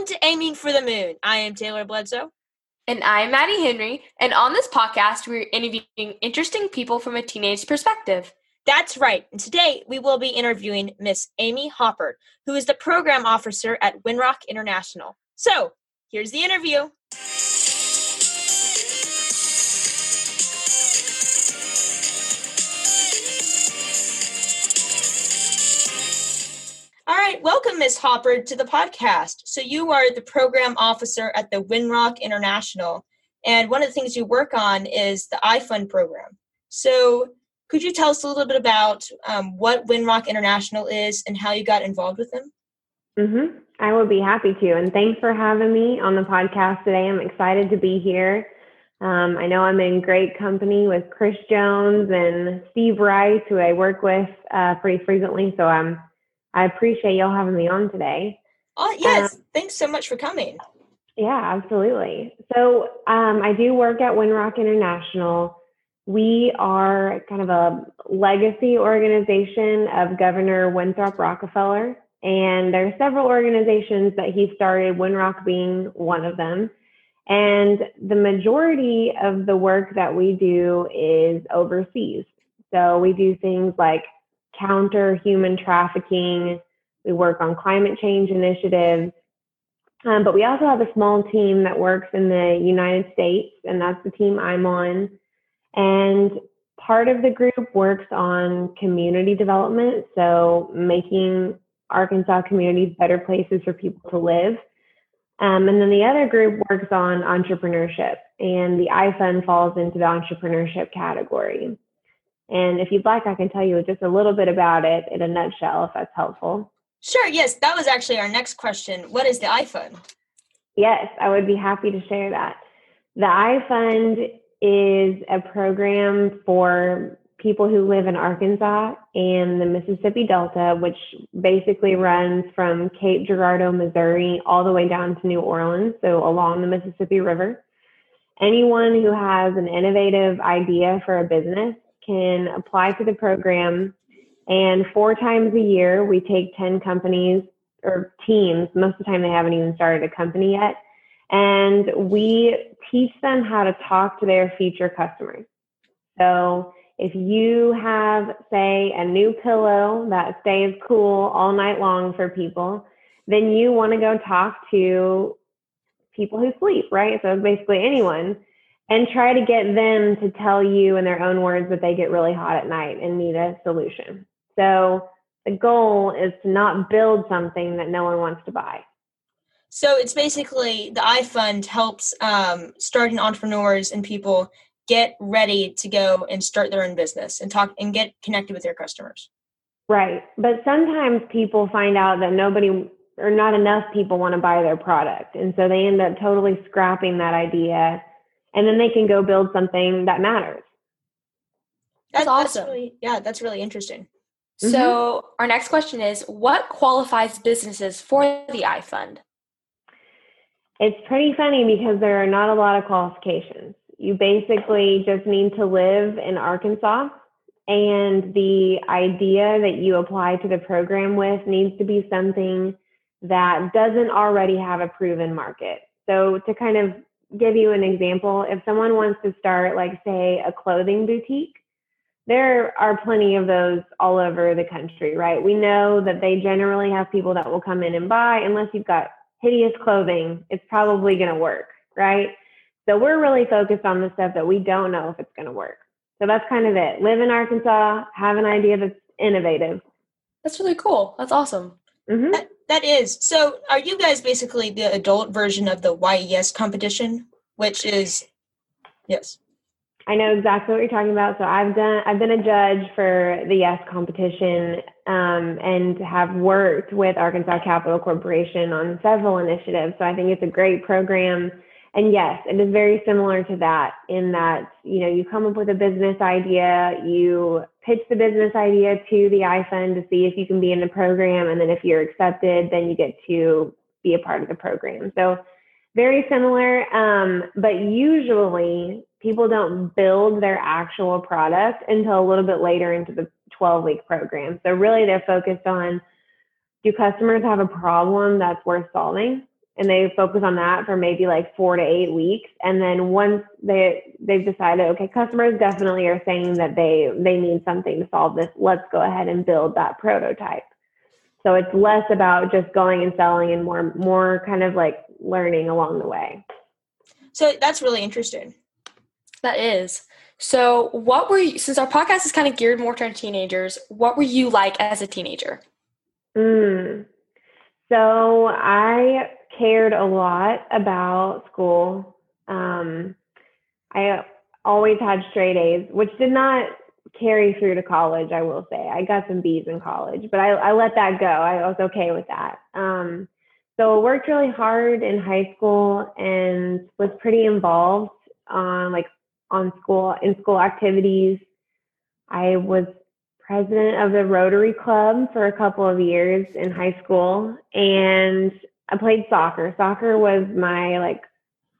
Welcome to Aiming for the Moon. I am Taylor Bledsoe. And I'm Maddie Henry. And on this podcast, we're interviewing interesting people from a teenage perspective. That's right. And today we will be interviewing Miss Amy Hopper, who is the program officer at Winrock International. So here's the interview. Right, welcome, Miss Hopper, to the podcast. So, you are the program officer at the Winrock International, and one of the things you work on is the iFund program. So, could you tell us a little bit about um, what Winrock International is and how you got involved with them? Mm-hmm. I would be happy to. And thanks for having me on the podcast today. I'm excited to be here. Um, I know I'm in great company with Chris Jones and Steve Rice, who I work with uh, pretty frequently. So I'm I appreciate y'all having me on today. Oh, yes. Um, Thanks so much for coming. Yeah, absolutely. So um, I do work at Winrock International. We are kind of a legacy organization of Governor Winthrop Rockefeller. And there are several organizations that he started, Winrock being one of them. And the majority of the work that we do is overseas. So we do things like counter human trafficking. We work on climate change initiatives. Um, but we also have a small team that works in the United States, and that's the team I'm on. And part of the group works on community development, so making Arkansas communities better places for people to live. Um, and then the other group works on entrepreneurship, and the iFund falls into the entrepreneurship category. And if you'd like, I can tell you just a little bit about it in a nutshell, if that's helpful. Sure, yes. That was actually our next question. What is the iFund? Yes, I would be happy to share that. The iFund is a program for people who live in Arkansas and the Mississippi Delta, which basically runs from Cape Girardeau, Missouri, all the way down to New Orleans, so along the Mississippi River. Anyone who has an innovative idea for a business can apply to the program. And four times a year, we take 10 companies or teams. Most of the time, they haven't even started a company yet. And we teach them how to talk to their future customers. So if you have, say, a new pillow that stays cool all night long for people, then you want to go talk to people who sleep, right? So basically anyone and try to get them to tell you in their own words that they get really hot at night and need a solution. So the goal is to not build something that no one wants to buy. So it's basically the iFund helps um, starting entrepreneurs and people get ready to go and start their own business and talk and get connected with their customers. Right. But sometimes people find out that nobody or not enough people want to buy their product. And so they end up totally scrapping that idea and then they can go build something that matters. That's, awesome. That's really, yeah, that's really interesting. So, mm-hmm. our next question is what qualifies businesses for the iFund? It's pretty funny because there are not a lot of qualifications. You basically just need to live in Arkansas, and the idea that you apply to the program with needs to be something that doesn't already have a proven market. So, to kind of give you an example. If someone wants to start, like, say, a clothing boutique, there are plenty of those all over the country, right? We know that they generally have people that will come in and buy, unless you've got hideous clothing, it's probably going to work, right? So we're really focused on the stuff that we don't know if it's going to work. So that's kind of it. Live in Arkansas, have an idea that's innovative. That's really cool. That's awesome. Mm-hmm. That, is. So, are you guys basically the adult version of the YES competition, which is yes. I know exactly what you're talking about. So I've done I've been a judge for the Yes competition um, and have worked with Arkansas Capital Corporation on several initiatives. So I think it's a great program. And yes, it is very similar to that in that, you know, you come up with a business idea, you pitch the business idea to the iFund to see if you can be in the program. And then if you're accepted, then you get to be a part of the program. So very similar. Um, but usually people don't build their actual product until a little bit later into the 12 week program. So really they're focused on do customers have a problem that's worth solving? And they focus on that for maybe like four to eight weeks. And then once they they've decided okay customers definitely are saying that they they need something to solve this let's go ahead and build that prototype. So it's less about just going and selling and more more kind of like learning along the way. So that's really interesting. That is. So what were you since our podcast is kind of geared more toward teenagers what were you like as a teenager? Mm. so i cared a lot about school. Um, I always had straight A's, which did not carry through to college, I will say. I got some B's in college, but I, I let that go. I was okay with that. Um, so I worked really hard in high school and was pretty involved on like on school in school activities. I was president of the Rotary Club for a couple of years in high school and I played soccer. Soccer was my like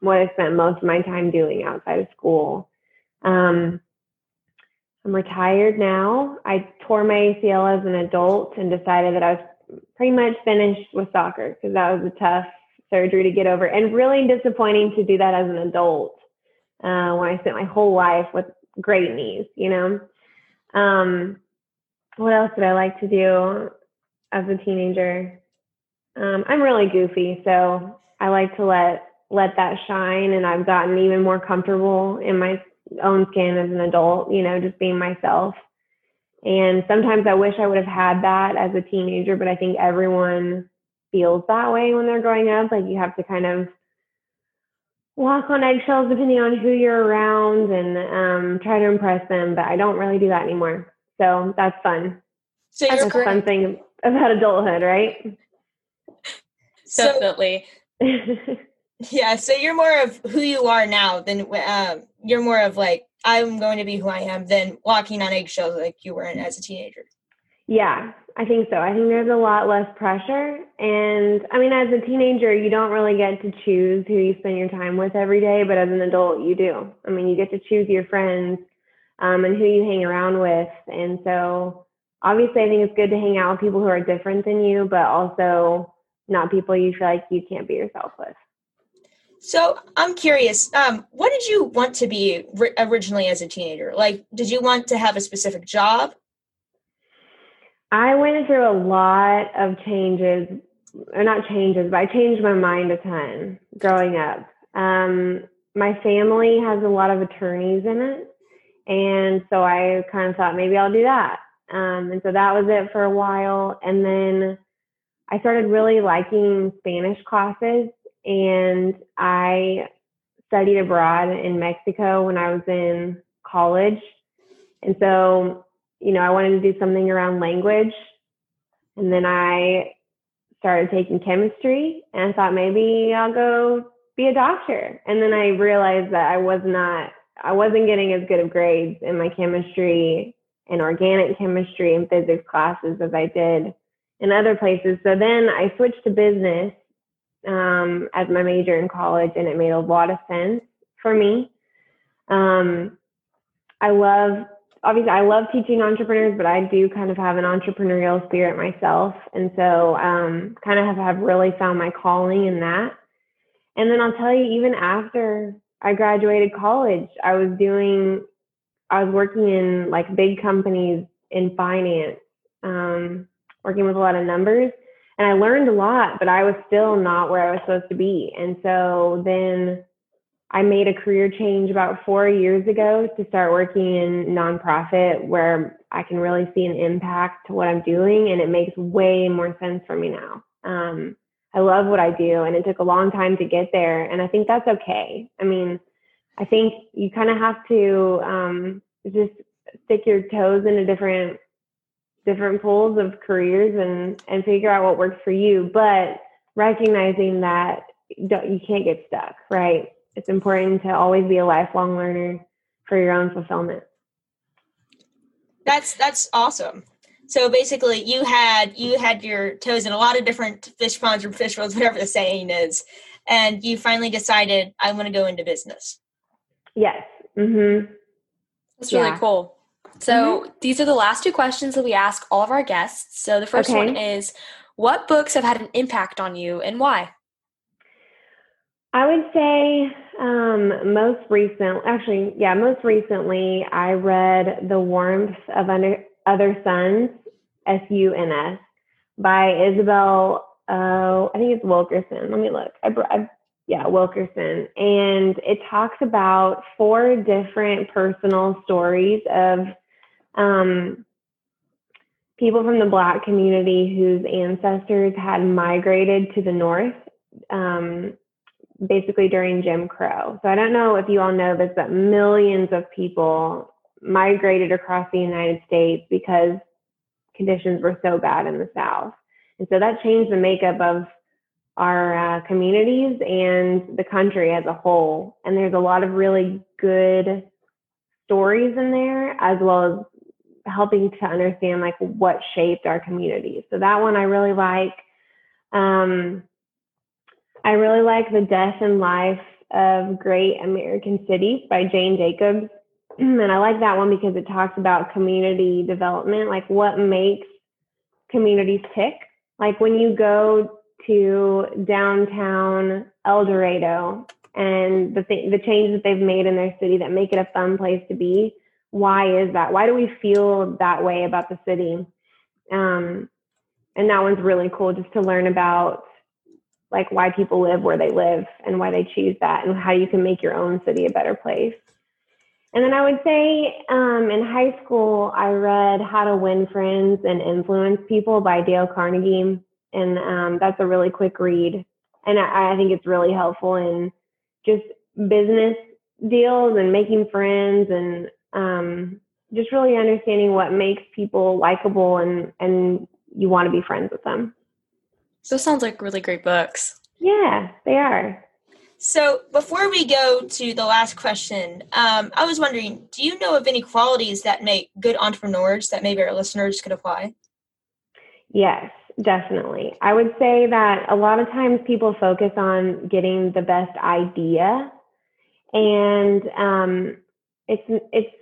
what I spent most of my time doing outside of school. Um, I'm retired now. I tore my ACL as an adult and decided that I was pretty much finished with soccer because that was a tough surgery to get over and really disappointing to do that as an adult uh, when I spent my whole life with great knees, you know. Um, what else did I like to do as a teenager? Um, I'm really goofy, so I like to let let that shine, and I've gotten even more comfortable in my own skin as an adult. You know, just being myself. And sometimes I wish I would have had that as a teenager, but I think everyone feels that way when they're growing up. Like you have to kind of walk on eggshells depending on who you're around and um, try to impress them. But I don't really do that anymore. So that's fun. So that's a fun thing about adulthood, right? Definitely. yeah. So you're more of who you are now than um, you're more of like I'm going to be who I am than walking on eggshells like you were as a teenager. Yeah, I think so. I think there's a lot less pressure. And I mean, as a teenager, you don't really get to choose who you spend your time with every day, but as an adult, you do. I mean, you get to choose your friends um, and who you hang around with. And so, obviously, I think it's good to hang out with people who are different than you, but also not people you feel like you can't be yourself with. So I'm curious, um, what did you want to be ri- originally as a teenager? Like, did you want to have a specific job? I went through a lot of changes, or not changes, but I changed my mind a ton growing up. Um, my family has a lot of attorneys in it. And so I kind of thought maybe I'll do that. Um, and so that was it for a while. And then I started really liking Spanish classes and I studied abroad in Mexico when I was in college. And so, you know, I wanted to do something around language. And then I started taking chemistry and I thought maybe I'll go be a doctor. And then I realized that I was not, I wasn't getting as good of grades in my chemistry and organic chemistry and physics classes as I did in other places. So then I switched to business um, as my major in college, and it made a lot of sense for me. Um, I love, obviously, I love teaching entrepreneurs, but I do kind of have an entrepreneurial spirit myself, and so um, kind of have, have really found my calling in that. And then I'll tell you, even after I graduated college, I was doing, I was working in like big companies in finance. Um, working with a lot of numbers and I learned a lot, but I was still not where I was supposed to be. And so then I made a career change about four years ago to start working in nonprofit where I can really see an impact to what I'm doing. And it makes way more sense for me now. Um, I love what I do, and it took a long time to get there. And I think that's okay. I mean, I think you kind of have to um, just stick your toes in a different different pools of careers and and figure out what works for you but recognizing that you can't get stuck right? It's important to always be a lifelong learner for your own fulfillment. That's that's awesome. So basically you had you had your toes in a lot of different fish ponds or fish roads whatever the saying is and you finally decided i want to go into business. Yes. Mm-hmm. That's really cool so mm-hmm. these are the last two questions that we ask all of our guests. So the first okay. one is what books have had an impact on you and why? I would say um, most recent, actually, yeah, most recently, I read The Warmth of Under, Other Suns, S U N S, by Isabel, uh, I think it's Wilkerson. Let me look. I, I, yeah, Wilkerson. And it talks about four different personal stories of um, people from the Black community whose ancestors had migrated to the North. Um, basically during Jim Crow. So I don't know if you all know this, but millions of people migrated across the United States because conditions were so bad in the South. And so that changed the makeup of our uh, communities and the country as a whole. And there's a lot of really good stories in there, as well as helping to understand like what shaped our communities. So that one I really like. Um, I really like The Death and Life of Great American Cities by Jane Jacobs. And I like that one because it talks about community development, like what makes communities tick. Like when you go to downtown El Dorado and the th- the changes that they've made in their city that make it a fun place to be. Why is that? Why do we feel that way about the city? Um, and that one's really cool just to learn about like why people live where they live and why they choose that and how you can make your own city a better place. And then I would say um, in high school, I read How to Win Friends and Influence People by Dale Carnegie. And um, that's a really quick read. And I, I think it's really helpful in just business deals and making friends and um, just really understanding what makes people likable and, and you want to be friends with them. Those sounds like really great books. Yeah, they are. So before we go to the last question, um, I was wondering, do you know of any qualities that make good entrepreneurs that maybe our listeners could apply? Yes, definitely. I would say that a lot of times people focus on getting the best idea, and um, it's it's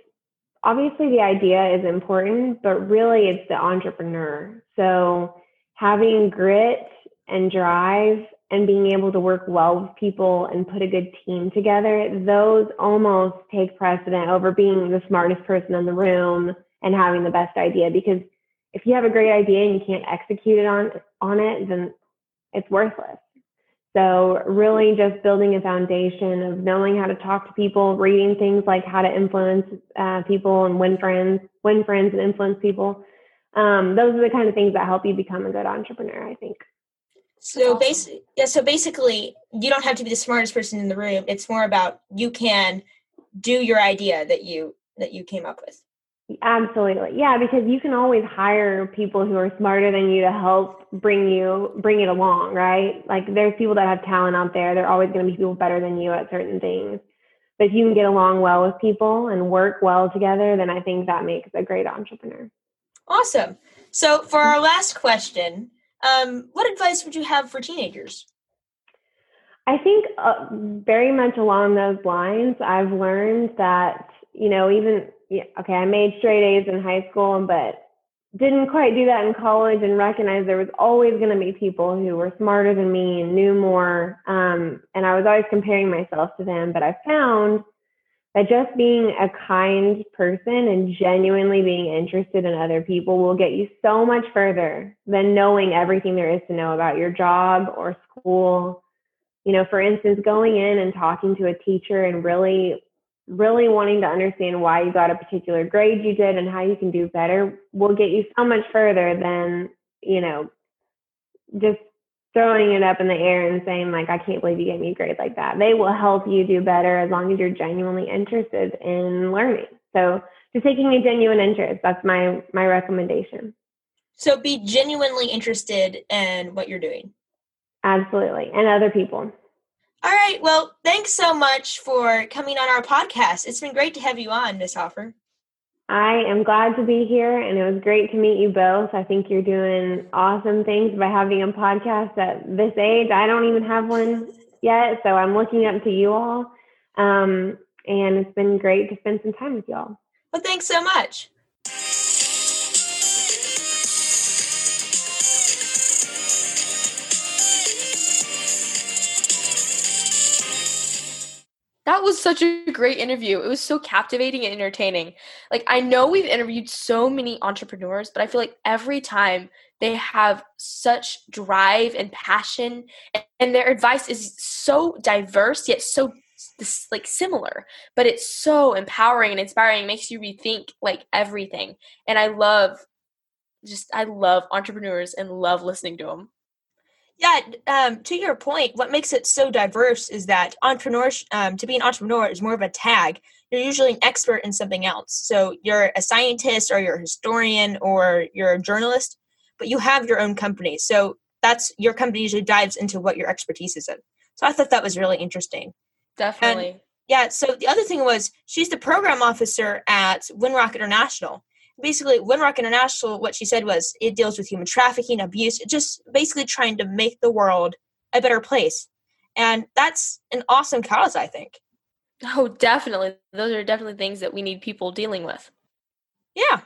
obviously the idea is important, but really it's the entrepreneur. So having grit and drive and being able to work well with people and put a good team together, those almost take precedent over being the smartest person in the room and having the best idea. Because if you have a great idea and you can't execute it on on it, then it's worthless. So really just building a foundation of knowing how to talk to people, reading things like how to influence uh, people and win friends, win friends and influence people. Um, those are the kind of things that help you become a good entrepreneur, I think. So basically, yeah. So basically, you don't have to be the smartest person in the room. It's more about you can do your idea that you that you came up with. Absolutely, yeah. Because you can always hire people who are smarter than you to help bring you bring it along, right? Like there's people that have talent out there. They're always going to be people better than you at certain things. But if you can get along well with people and work well together, then I think that makes a great entrepreneur. Awesome. So for our last question, um, what advice would you have for teenagers? I think uh, very much along those lines. I've learned that you know even yeah, okay, I made straight A's in high school, but didn't quite do that in college, and recognized there was always going to be people who were smarter than me and knew more. Um, and I was always comparing myself to them. But I found that just being a kind person and genuinely being interested in other people will get you so much further than knowing everything there is to know about your job or school. You know, for instance, going in and talking to a teacher and really, really wanting to understand why you got a particular grade you did and how you can do better will get you so much further than, you know, just throwing it up in the air and saying like i can't believe you gave me a grade like that. They will help you do better as long as you're genuinely interested in learning. So just taking a genuine interest that's my my recommendation. So be genuinely interested in what you're doing. Absolutely and other people all right well thanks so much for coming on our podcast it's been great to have you on miss Hopper I am glad to be here and it was great to meet you both. I think you're doing awesome things by having a podcast at this age. I don't even have one yet, so I'm looking up to you all. Um, and it's been great to spend some time with y'all. Well, thanks so much. That was such a great interview. It was so captivating and entertaining. Like, I know we've interviewed so many entrepreneurs, but I feel like every time they have such drive and passion, and their advice is so diverse yet so like similar. But it's so empowering and inspiring. makes you rethink like everything. And I love, just I love entrepreneurs and love listening to them. Yeah, um, to your point, what makes it so diverse is that entrepreneurs, um, to be an entrepreneur is more of a tag. You're usually an expert in something else. So you're a scientist or you're a historian or you're a journalist, but you have your own company. So that's your company usually dives into what your expertise is in. So I thought that was really interesting. Definitely. And, yeah. So the other thing was she's the program officer at Winrock International basically Winrock International, what she said was it deals with human trafficking, abuse, just basically trying to make the world a better place. And that's an awesome cause, I think. Oh, definitely. Those are definitely things that we need people dealing with. Yeah.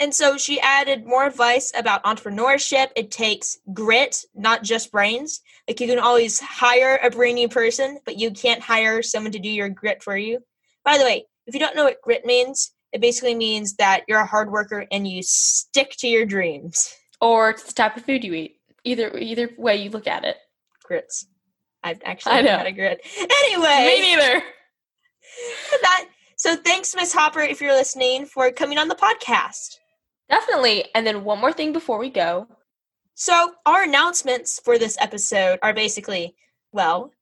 And so she added more advice about entrepreneurship. It takes grit, not just brains. Like you can always hire a brainy person, but you can't hire someone to do your grit for you. By the way, if you don't know what grit means, it basically means that you're a hard worker and you stick to your dreams. Or it's the type of food you eat. Either either way you look at it. Grits. I've actually I know. had a grit. Anyway. Me neither. That so thanks, Miss Hopper, if you're listening, for coming on the podcast. Definitely. And then one more thing before we go. So our announcements for this episode are basically, well,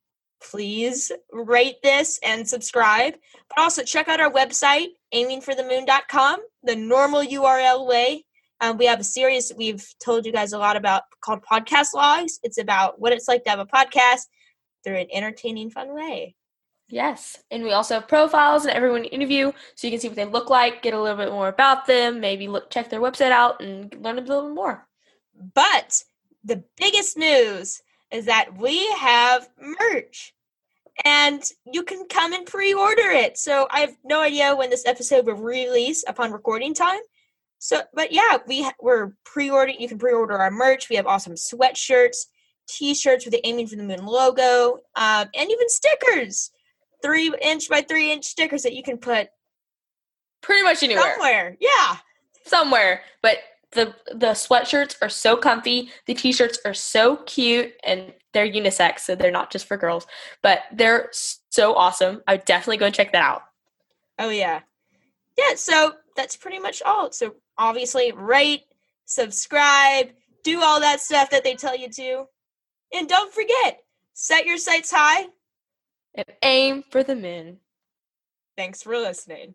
please rate this and subscribe. But also check out our website, aimingforthemoon.com, the moon.com, the normal URL way. Um, we have a series we've told you guys a lot about called Podcast Logs. It's about what it's like to have a podcast through an entertaining, fun way. Yes. And we also have profiles and everyone interview so you can see what they look like, get a little bit more about them, maybe look check their website out and learn a little more. But the biggest news is that we have merch and you can come and pre-order it. So I have no idea when this episode will release upon recording time. So, but yeah, we we're pre-ordering. You can pre-order our merch. We have awesome sweatshirts, t-shirts with the Aiming for the Moon logo, um, and even stickers. Three inch by three inch stickers that you can put pretty much anywhere. Somewhere, yeah, somewhere. But the the sweatshirts are so comfy. The t-shirts are so cute, and they're unisex, so they're not just for girls. But they're so awesome. I would definitely go and check that out. Oh yeah, yeah. So that's pretty much all. So obviously, rate, subscribe, do all that stuff that they tell you to, and don't forget, set your sights high and aim for the men. Thanks for listening.